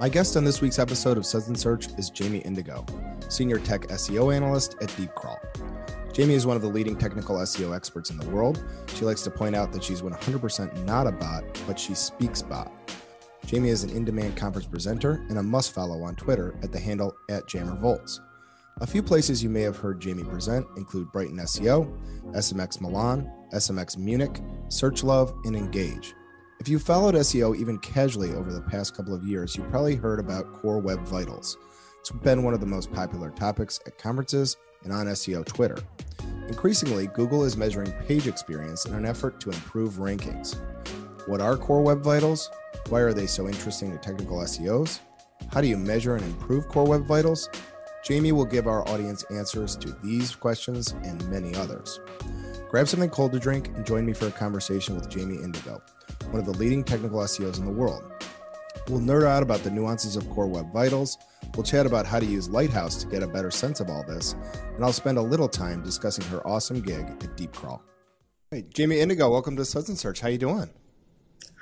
My guest on this week's episode of Suds and Search is Jamie Indigo, Senior Tech SEO Analyst at DeepCrawl. Jamie is one of the leading technical SEO experts in the world. She likes to point out that she's 100% not a bot, but she speaks bot. Jamie is an in demand conference presenter and a must follow on Twitter at the handle at JammerVolts. A few places you may have heard Jamie present include Brighton SEO, SMX Milan, SMX Munich, SearchLove, and Engage. If you followed SEO even casually over the past couple of years, you probably heard about Core Web Vitals. It's been one of the most popular topics at conferences and on SEO Twitter. Increasingly, Google is measuring page experience in an effort to improve rankings. What are Core Web Vitals? Why are they so interesting to technical SEOs? How do you measure and improve Core Web Vitals? Jamie will give our audience answers to these questions and many others. Grab something cold to drink and join me for a conversation with Jamie Indigo one of the leading technical SEOs in the world. We'll nerd out about the nuances of Core Web Vitals. We'll chat about how to use Lighthouse to get a better sense of all this, and I'll spend a little time discussing her awesome gig at DeepCrawl. Hey, Jamie Indigo, welcome to Suds and Search. How you doing?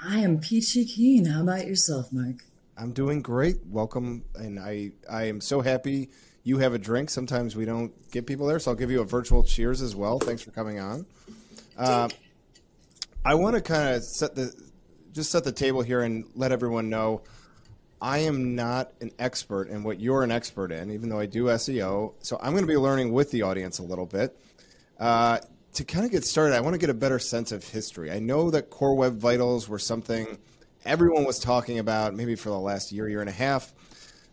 I am peachy keen. How about yourself, Mark? I'm doing great. Welcome, and I I am so happy you have a drink. Sometimes we don't get people there, so I'll give you a virtual cheers as well. Thanks for coming on. Uh, I want to kind of set the just set the table here and let everyone know I am not an expert in what you're an expert in, even though I do SEO. So I'm going to be learning with the audience a little bit. Uh, to kind of get started, I want to get a better sense of history. I know that Core Web Vitals were something everyone was talking about maybe for the last year, year and a half.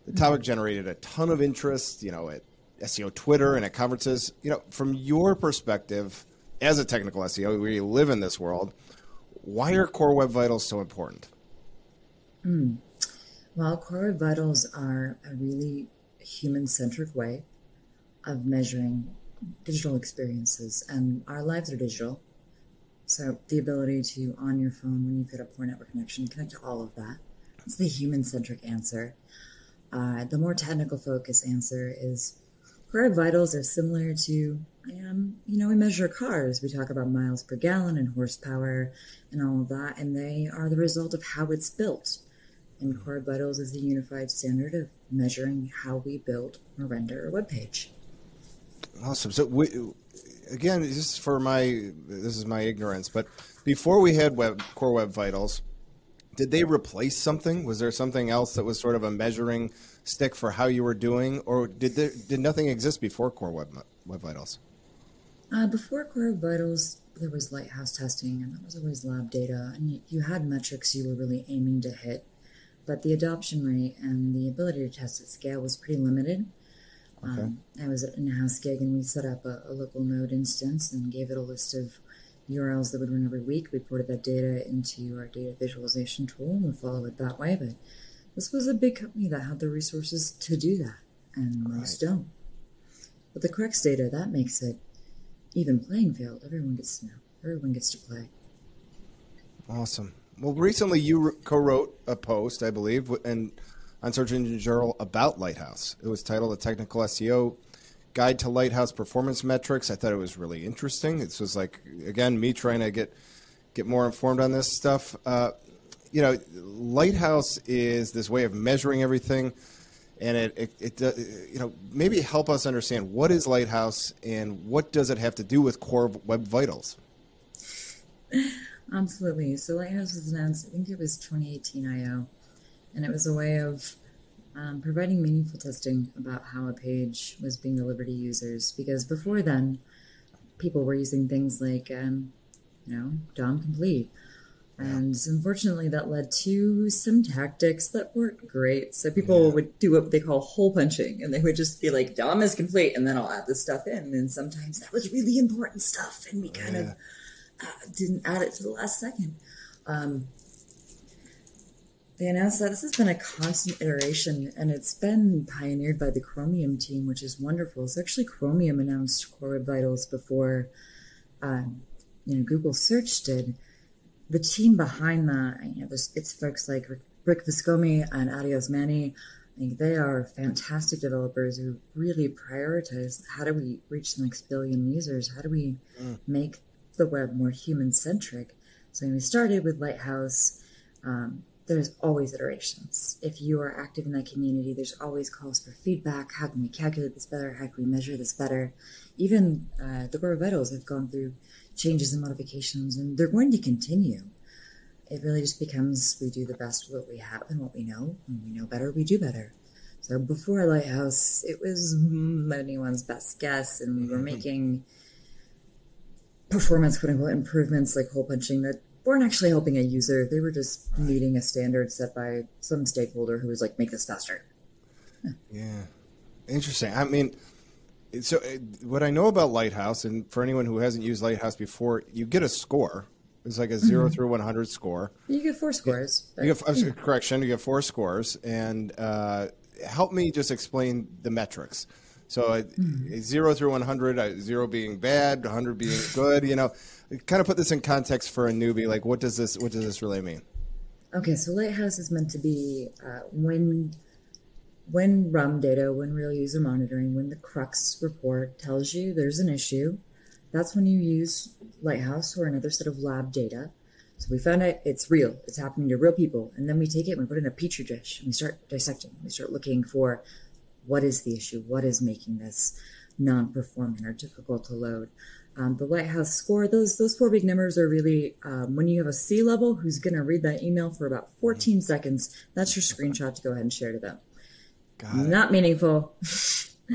The topic generated a ton of interest, you know, at SEO Twitter and at conferences. You know, from your perspective as a technical SEO, we live in this world, why are Core Web Vitals so important? Mm. Well, Core Web Vitals are a really human centric way of measuring digital experiences, and our lives are digital. So, the ability to, on your phone, when you've got a poor network connection, connect to all of that. It's the human centric answer. Uh, the more technical focus answer is Core Web Vitals are similar to um, you know, we measure cars. We talk about miles per gallon and horsepower and all of that, and they are the result of how it's built. And Core Vitals is the unified standard of measuring how we build or render a web page. Awesome. So, we, again, this is for my this is my ignorance, but before we had web Core Web Vitals, did they replace something? Was there something else that was sort of a measuring stick for how you were doing, or did there, did nothing exist before Core Web Web Vitals? Uh, before Core Web Vitals, there was lighthouse testing, and that was always lab data, and you, you had metrics you were really aiming to hit, but the adoption rate and the ability to test at scale was pretty limited. Okay. Um, I was at an in-house gig, and we set up a, a, local node instance and gave it a list of URLs that would run every week. We ported that data into our data visualization tool, and we follow it that way. But this was a big company that had the resources to do that, and most don't. With the correct data, that makes it even playing field. Everyone gets to know. Everyone gets to play. Awesome. Well, recently you co-wrote a post, I believe, and on Search Engine Journal about Lighthouse. It was titled "A Technical SEO Guide to Lighthouse Performance Metrics." I thought it was really interesting. This was like again me trying to get get more informed on this stuff. Uh, you know, Lighthouse is this way of measuring everything and it, it, it, you know maybe help us understand what is Lighthouse and what does it have to do with Core Web Vitals. Absolutely. So Lighthouse was announced. I think it was 2018 I/O, and it was a way of um, providing meaningful testing about how a page was being delivered to users. Because before then, people were using things like, um, you know, DOM complete and unfortunately, that led to some tactics that weren't great. So people yeah. would do what they call hole punching, and they would just be like, "DOM is complete," and then I'll add this stuff in. And sometimes that was really important stuff, and we kind yeah. of uh, didn't add it to the last second. Um, they announced that this has been a constant iteration, and it's been pioneered by the Chromium team, which is wonderful. So actually, Chromium announced Core Web Vitals before, um, you know, Google Search did the team behind that, you know, it's folks like Rick Viscomi and Addy Osmani. I think they are fantastic developers who really prioritize how do we reach the next billion users? How do we mm. make the web more human centric? So we started with Lighthouse. Um, there's always iterations. If you are active in that community, there's always calls for feedback. How can we calculate this better? How can we measure this better? Even uh, the Core Vitals have gone through changes and modifications, and they're going to continue. It really just becomes we do the best with what we have and what we know. When we know better, we do better. So before Lighthouse, it was anyone's best guess, and we were making performance quote unquote improvements like hole punching that weren't actually helping a user. They were just meeting a standard set by some stakeholder who was like, make this faster. Yeah. Interesting. I mean, so uh, what I know about Lighthouse, and for anyone who hasn't used Lighthouse before, you get a score. It's like a 0 mm-hmm. through 100 score. You get four scores. You get, correction, you get four scores. And uh, help me just explain the metrics. So mm-hmm. zero through 100, uh, zero being bad, 100 being good, you know, kind of put this in context for a newbie. Like, what does this, what does this really mean? Okay. So Lighthouse is meant to be uh, when, when RUM data, when real user monitoring, when the CrUX report tells you there's an issue, that's when you use Lighthouse or another set of lab data. So we found out it's real, it's happening to real people. And then we take it and we put it in a petri dish and we start dissecting. We start looking for what is the issue? What is making this non-performing or difficult to load? Um, the Lighthouse score, those those four big numbers are really um, when you have a C level who's going to read that email for about 14 seconds. That's your screenshot to go ahead and share to them. Not meaningful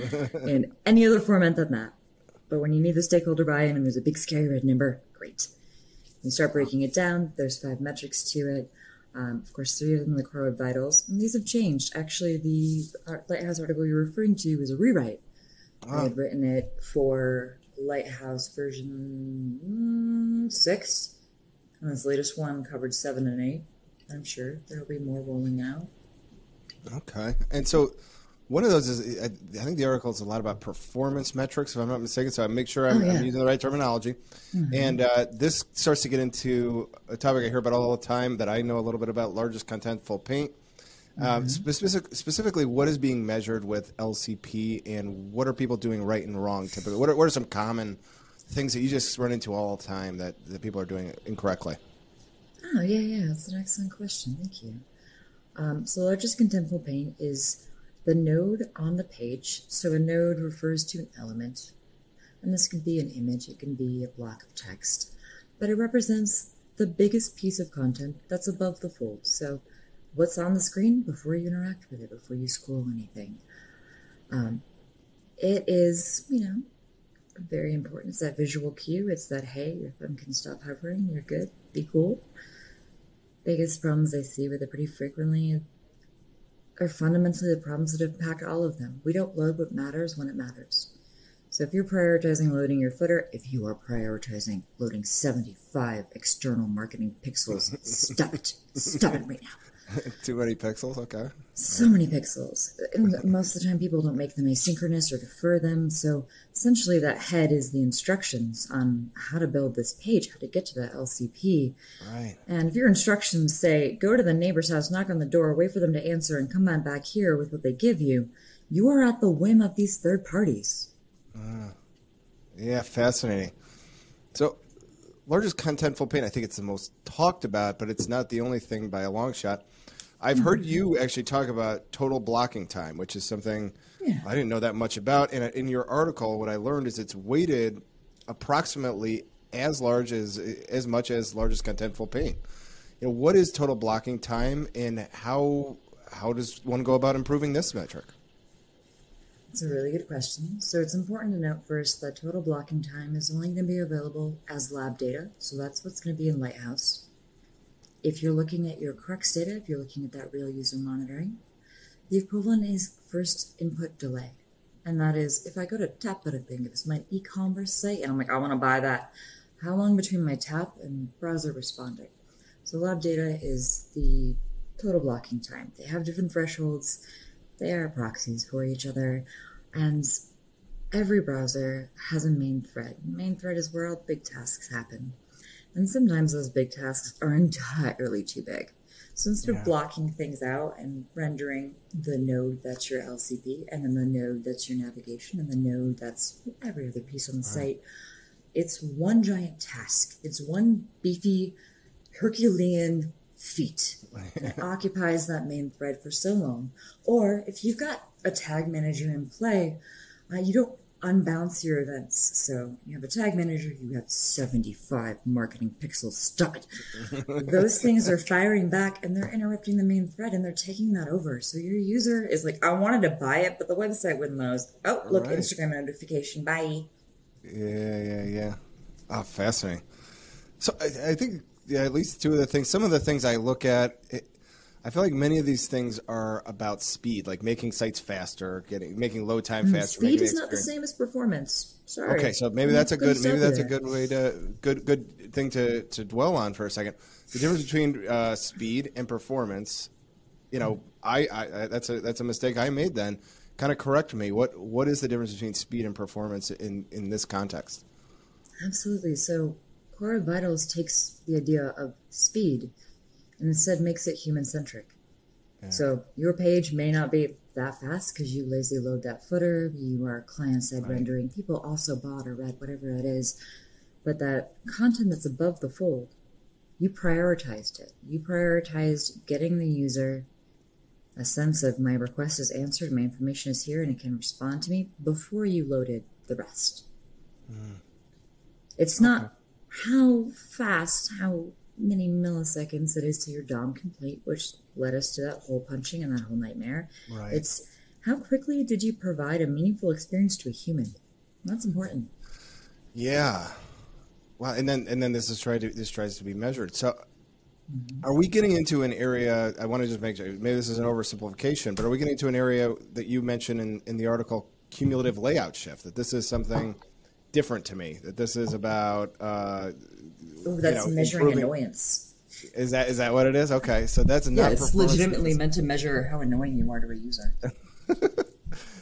in any other format than that. But when you need the stakeholder buy-in and there's a big scary red number, great. You start breaking it down. There's five metrics to it. Um, of course, three of them the Core Web Vitals, and these have changed. Actually, the Lighthouse article you're referring to is a rewrite. Oh. I had written it for Lighthouse version six, and this latest one covered seven and eight. I'm sure there'll be more rolling out. Okay, and so one of those is I, think the article is a lot about performance metrics, if I'm not mistaken. So I make sure I'm, oh, yeah. I'm using the right terminology. Mm-hmm. And uh, this starts to get into a topic I hear about all the time that I know a little bit about: largest contentful paint. Um, mm-hmm. Um, specific, specifically, what is being measured with LCP, and what are people doing right and wrong? Typically, what are, what are some common things that you just run into all the time that, that people are doing incorrectly? Oh yeah, yeah, that's an excellent question. Thank you. Um, so, largest contentful paint is the node on the page. So a node refers to an element, and this can be an image, it can be a block of text, but it represents the biggest piece of content that's above the fold. So what's on the screen before you interact with it, before you scroll anything. Um, it is, you know, very important. It's that visual cue. It's that, hey, your thumb can stop hovering. You're good. Be cool. Biggest problems I see with it pretty frequently are fundamentally the problems that impact all of them. We don't load what matters when it matters. So if you're prioritizing loading your footer, if you are prioritizing loading 75 external marketing pixels, stop it. Stop it right now. Too many pixels, okay. So many pixels. And most of the time, people don't make them asynchronous or defer them. So essentially, that head is the instructions on how to build this page, how to get to that LCP. Right. And if your instructions say, go to the neighbor's house, knock on the door, wait for them to answer, and come on back here with what they give you, you are at the whim of these third parties. Uh, yeah, fascinating. So, largest contentful paint, I think it's the most talked about, but it's not the only thing by a long shot. I've heard mm-hmm. you actually talk about total blocking time, which is something yeah. I didn't know that much about. And uh, in your article, what I learned is it's weighted approximately as large as uh, as much as largest contentful paint. You know, what is total blocking time, and how how does one go about improving this metric? It's a really good question. So it's important to note first that total blocking time is only going to be available as lab data. So that's what's going to be in Lighthouse if you're looking at your CrUX data, if you're looking at that real user monitoring, the equivalent is first input delay. And that is if I go to tap at a thing, if it's my e-commerce site and I'm like, I want to buy that, how long between my tap and browser responding? So lab data is the total blocking time. They have different thresholds. They are proxies for each other. And every browser has a main thread. Main thread is where all big tasks happen. And sometimes those big tasks are entirely too big. So instead yeah. of blocking things out and rendering the node that's your LCP, and then the node that's your navigation, and the node that's every other piece on the site, it's one giant task. It's one beefy, Herculean feat. it occupies that main thread for so long. Or if you've got a tag manager in play, uh, you don't unbounce your events. So you have a tag manager, you have 75 marketing pixels stuck. Those things are firing back and they're interrupting the main thread and they're taking that over. So your user is like, I wanted to buy it, but the website wouldn't load. Oh, look, right. Instagram notification. Bye. Yeah, yeah, yeah. Oh, fascinating. So I, I think yeah, at least two of the things. Some of the things I look at, it, I feel like many of these things are about speed, like making sites faster, getting making load time mm, faster. Speed is not the same as performance. Sorry. Okay, so maybe that's a good maybe that's a good way to good good thing to to dwell on for a second. The difference between uh, speed and performance. You know, I, I that's a that's a mistake I made. Then, kind of correct me. What what is the difference between speed and performance in in this context? Absolutely. So, Core Vitals takes the idea of speed and instead makes it human centric. Yeah. So your page may not be that fast because you lazy load that footer, you are client side right. rendering. People also bought or read whatever it is, but that content that's above the fold, you prioritized it. You prioritized getting the user a sense of my request is answered, my information is here, and it can respond to me before you loaded the rest. Mm. It's okay. not how fast, how many milliseconds it is to your DOM complete, which led us to that hole punching and that whole nightmare. Right. It's how quickly did you provide a meaningful experience to a human? That's important. Yeah. Well, and then and then this is tried to this tries to be measured. So mm-hmm. are we getting into an area I want to just make sure maybe this is an oversimplification, but are we getting into an area that you mentioned in, in the article cumulative layout shift that this is something different to me that this is about uh, Ooh, that's you know, measuring improving. annoyance. Is that is that what it is? Okay, so that's not. Yeah, it's legitimately meant to measure how annoying you are to a user.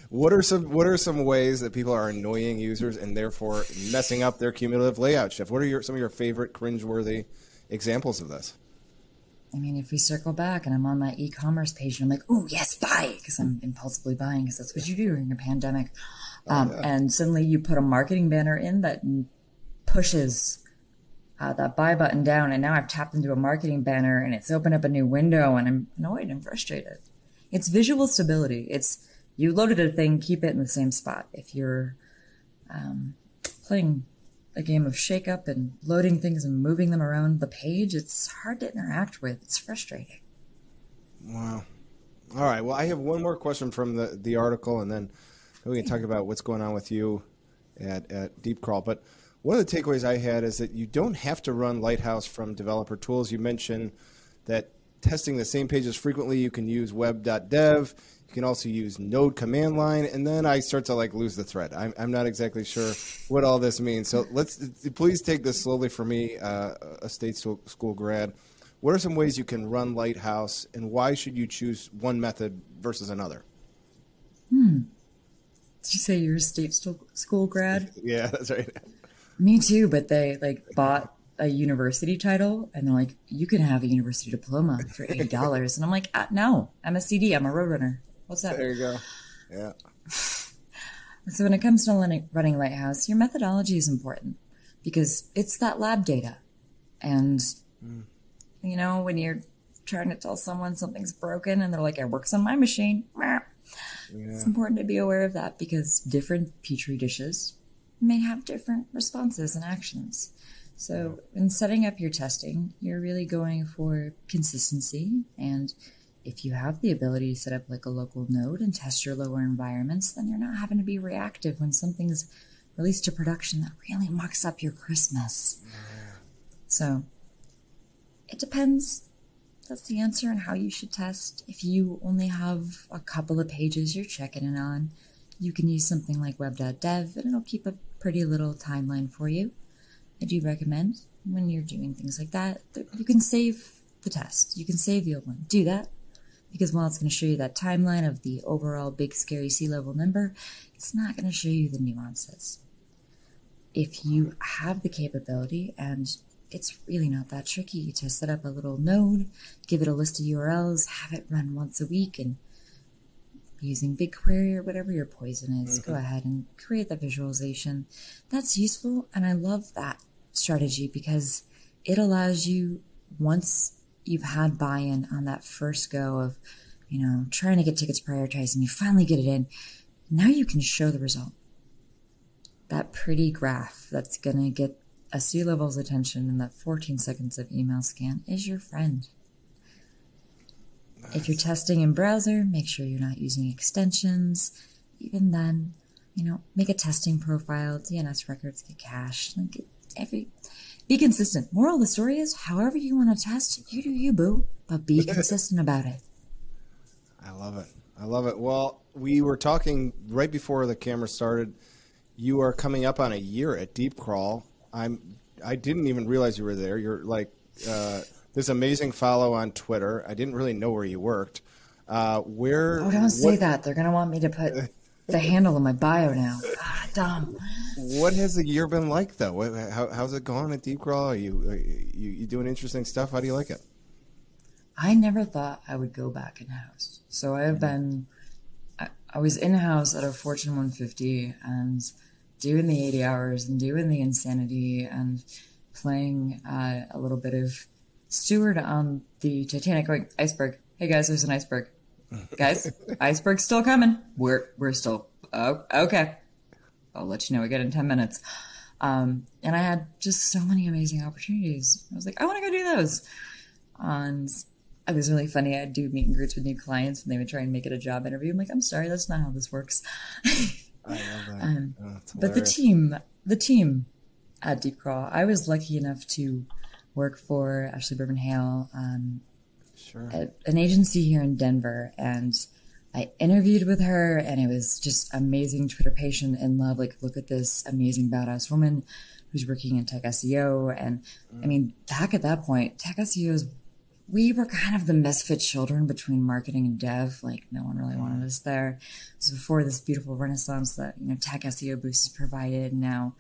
what are some What are some ways that people are annoying users and therefore messing up their cumulative layout shift? What are your some of your favorite cringeworthy examples of this? I mean, if we circle back and I'm on my e-commerce page and I'm like, "Oh yes, buy," because I'm impulsively buying because that's what you do during a pandemic, oh, um, yeah. and suddenly you put a marketing banner in that pushes uh, that buy button down, and now I've tapped into a marketing banner and it's opened up a new window, and I'm annoyed and frustrated. It's visual stability. It's you loaded a thing, keep it in the same spot. If you're um, playing a game of shake up and loading things and moving them around the page, it's hard to interact with. It's frustrating. Wow. All right. Well, I have one more question from the, the article, and then we can talk about what's going on with you at, at DeepCrawl. But one of the takeaways I had is that you don't have to run Lighthouse from developer tools. You mentioned that testing the same pages frequently, you can use web.dev. You can also use node command line. And then I start to like lose the thread. I'm, I'm not exactly sure what all this means. So let's please take this slowly for me, uh, a state school grad. What are some ways you can run Lighthouse and why should you choose one method versus another? Hmm. Did you say you're a state school grad? yeah, that's right. Me too, but they like bought a university title and they're like, you can have a university diploma for eighty dollars, and I'm like, ah, no, I'm a CD, I'm a roadrunner. What's that? There you go. Yeah. so when it comes to running Lighthouse, your methodology is important because it's that lab data, and mm. you know when you're trying to tell someone something's broken and they're like, it works on my machine. Yeah. It's important to be aware of that because different petri dishes may have different responses and actions. So, in setting up your testing, you're really going for consistency. And if you have the ability to set up like a local node and test your lower environments, then you're not having to be reactive when something's released to production that really mucks up your Christmas. So, it depends. That's the answer on how you should test. If you only have a couple of pages you're checking in on, you can use something like web.dev and it'll keep a pretty little timeline for you. I do recommend when you're doing things like that, you can save the test. You can save the old one. Do that because while it's going to show you that timeline of the overall big scary C level number, it's not going to show you the nuances. If you have the capability and it's really not that tricky to set up a little node, give it a list of URLs, have it run once a week, and using BigQuery or whatever your poison is, mm-hmm. go ahead and create that visualization. That's useful. And I love that strategy because it allows you, once you've had buy-in on that first go of, you know, trying to get tickets prioritized and you finally get it in. Now you can show the result. That pretty graph that's going to get a C level's attention in that 14 seconds of email scan is your friend. Nice. If you're testing in browser, make sure you're not using extensions. Even then, you know, make a testing profile. DNS records get cached. Like every, be consistent. Moral of the story is, however you want to test, you do you, boo. But be consistent about it. I love it. I love it. Well, we were talking right before the camera started. You are coming up on a year at DeepCrawl. I'm. I didn't even realize you were there. You're like uh, this amazing follow on Twitter. I didn't really know where you worked. Uh, where? Oh, don't what, say that. They're gonna want me to put the handle in my bio now. Ah, dumb. What has the year been like, though? How, how's it going at DeepCrawl? Are you, are you you doing interesting stuff? How do you like it? I never thought I would go back in house. So I have mm-hmm. been. I, I was in house at a Fortune 150 and doing the 80 hours and doing the insanity and playing uh, a little bit of steward on the Titanic going iceberg. Hey guys, there's an iceberg guys, iceberg's still coming. We're we're still oh, okay. I'll let you know again in ten minutes. Um, and I had just so many amazing opportunities. I was like, I want to go do those. And it was really funny. I'd do meet and greets with new clients, and they would try and make it a job interview. I'm like, I'm sorry, that's not how this works. I love that. Um, oh, but the team, the team at DeepCrawl, I was lucky enough to work for Ashley Berman Hale um, sure. an agency here in Denver, and I interviewed with her, and it was just amazing. Twitter patient in love. Like, look at this amazing badass woman who's working in tech SEO, and mm. I mean, back at that point, tech SEOs. We were kind of the misfit children between marketing and dev. Like no one really wanted us there. It was before this beautiful renaissance that you know tech SEO boosts provided. Now,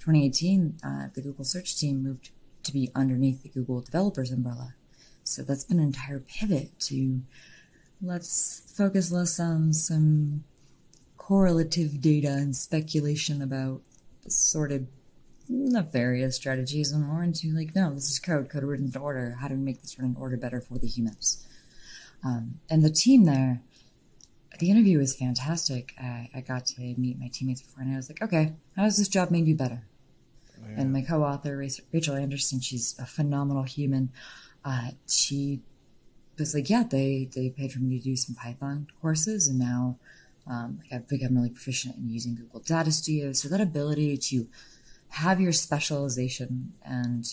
2018, uh, the Google search team moved to be underneath the Google developers umbrella. So that's been an entire pivot to let's focus less on some correlative data and speculation about sort of nefarious strategies and more into like, no, this is code, code written in order. How do we make this run in order better for the humans? Um, and the team there, the interview was fantastic. I, I got to meet my teammates before, and I was like, okay, how does this job make you better? Yeah. And my co-author Rachel Anderson, she's a phenomenal human uh, she was like, yeah, they, they paid for me to do some Python courses. And now um, like I've become really proficient in using Google Data Studio. So that ability to have your specialization and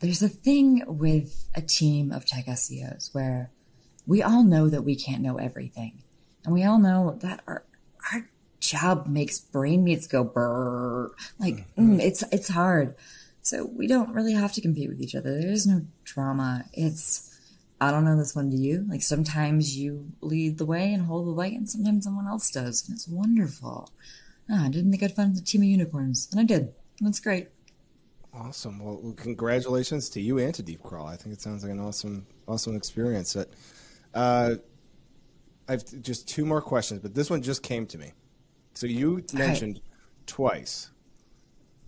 there's a thing with a team of tech SEOs where we all know that we can't know everything. And we all know that our, our job makes brain meats go brrr. Like, mm-hmm. mm, it's, it's hard. So we don't really have to compete with each other. There is no drama. It's, I don't know this one to you. Like sometimes you lead the way and hold the light, and sometimes someone else does. And it's wonderful. Ah, I didn't think I'd find a team of unicorns, and I did. That's great. Awesome. Well, congratulations to you and to DeepCrawl. I think it sounds like an awesome, awesome experience. That, uh, I've just two more questions, but this one just came to me. So you mentioned right. twice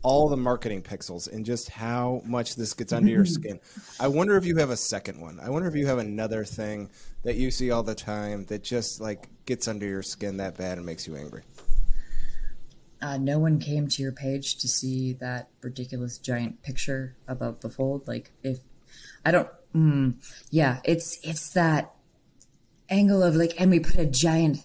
all the marketing pixels and just how much this gets under your skin. I wonder if you have a second one. I wonder if you have another thing that you see all the time that just like gets under your skin that bad and makes you angry. Uh, no one came to your page to see that ridiculous giant picture above the fold. Like if I don't, mm, yeah, it's it's that angle of like, and we put a giant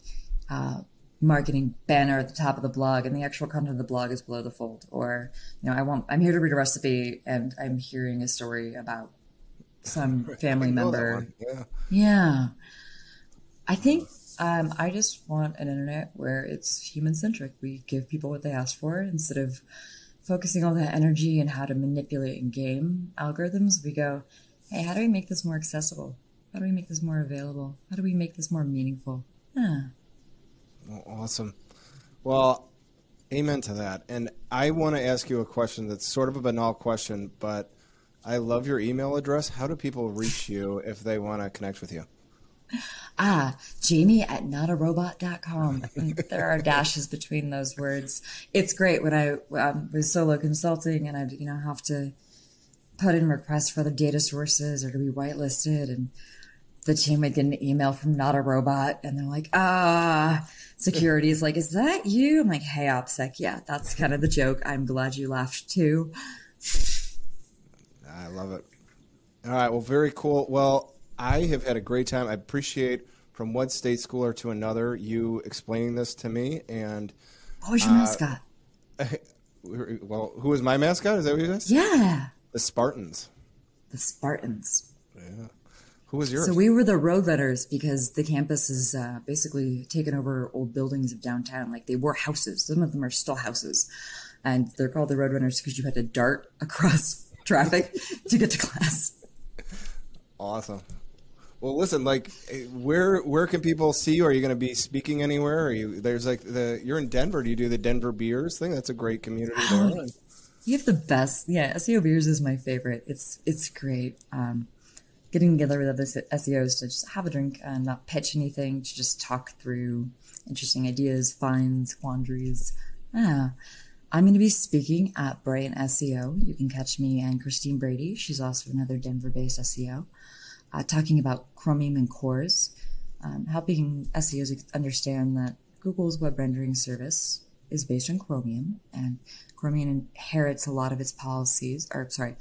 uh, marketing banner at the top of the blog and the actual content of the blog is below the fold or you know i want i'm here to read a recipe and i'm hearing a story about some family member yeah. yeah i think um, i just want an internet where it's human centric we give people what they ask for instead of focusing all that energy and how to manipulate and game algorithms we go hey how do we make this more accessible how do we make this more available how do we make this more meaningful yeah awesome. Well, amen to that. And I want to ask you a question that's sort of a banal question, but I love your email address. How do people reach you if they want to connect with you? Ah, Jamie at notarobot.com. there are dashes between those words. It's great when I um, was solo consulting and I'd, you know, have to put in requests for the data sources or to be whitelisted and the team would get an email from not a robot and they're like, ah, security is like, is that you? I'm like, hey, OPSEC. Yeah, that's kind of the joke. I'm glad you laughed too. I love it. All right. Well, very cool. Well, I have had a great time. I appreciate from one state schooler to another you explaining this to me. And what was your uh, mascot? well, who was my mascot? Is that what you said? Yeah. The Spartans. The Spartans. Yeah. Who was yours? So we were the Roadrunners because the campus is uh, basically taken over old buildings of downtown. Like they were houses. Some of them are still houses, and they're called the Roadrunners because you had to dart across traffic to get to class. Awesome. Well, listen, like, where where can people see you? Are you going to be speaking anywhere? Are you there's like the you're in Denver? Do you do the Denver Beers thing? That's a great community there. You have the best. Yeah, SEO Beers is my favorite. It's it's great. Um, getting together with other SEOs to just have a drink and not pitch anything, to just talk through interesting ideas, finds, quandaries. I'm going to be speaking at Brighton SEO. You can catch me and Christine Brady. She's also another Denver based SEO, uh, talking about Chromium and cores, um, helping SEOs understand that Google's web rendering service is based on Chromium, and Chromium inherits a lot of its policies, or sorry,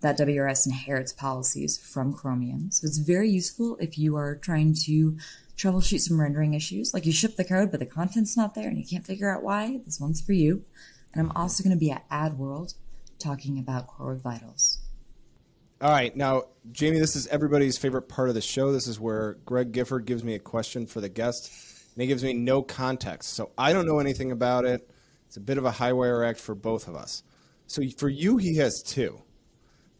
that WRS inherits policies from Chromium. So it's very useful if you are trying to troubleshoot some rendering issues. Like you ship the code, but the content's not there and you can't figure out why. This one's for you. And I'm also going to be at AdWorld talking about Core Vitals. All right. Now, Jamie, this is everybody's favorite part of the show. This is where Greg Gifford gives me a question for the guest, and he gives me no context. So I don't know anything about it. It's a bit of a high wire act for both of us. So for you, he has two.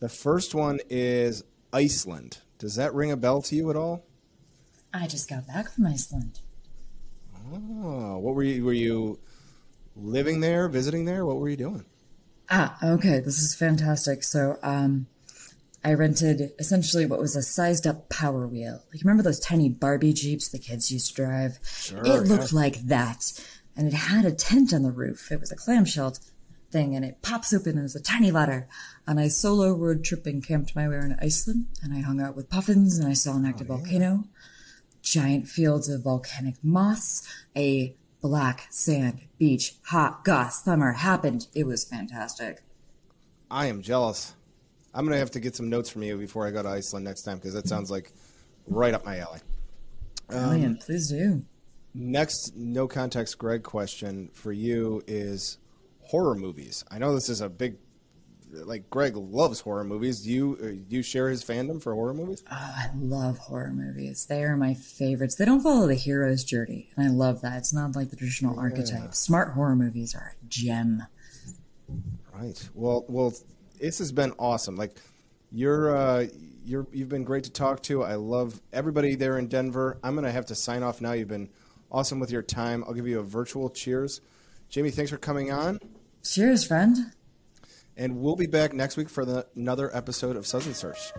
The first one is Iceland. Does that ring a bell to you at all? I just got back from Iceland. Oh, what were you? Were you living there, visiting there? What were you doing? Ah, okay. This is fantastic. So, um, I rented essentially what was a sized up power wheel. Like, remember those tiny Barbie Jeeps the kids used to drive? Sure, it looked yeah. like that. And it had a tent on the roof. It was a clamshell thing and it pops open and there's a tiny ladder. And I solo road trip and camped my way in Iceland and I hung out with puffins and I saw an active oh, yeah. volcano, giant fields of volcanic moss, a black sand beach, hot goss summer happened. It was fantastic. I am jealous. I'm gonna have to get some notes from you before I go to Iceland next time because that sounds like right up my alley. Brilliant, um, please do. Next, no context, Greg question for you is horror movies. I know this is a big like Greg loves horror movies. Do you uh, do you share his fandom for horror movies? Oh, I love horror movies. They are my favorites. They don't follow the hero's journey, and I love that. It's not like the traditional yeah. archetype. Smart horror movies are a gem. Right. Well, well, this has been awesome. Like you're uh, you're you've been great to talk to. I love everybody there in Denver. I'm gonna have to sign off now. You've been awesome with your time. I'll give you a virtual cheers. Jamie, thanks for coming on. Cheers, friend. And we'll be back next week for the, another episode of and Search.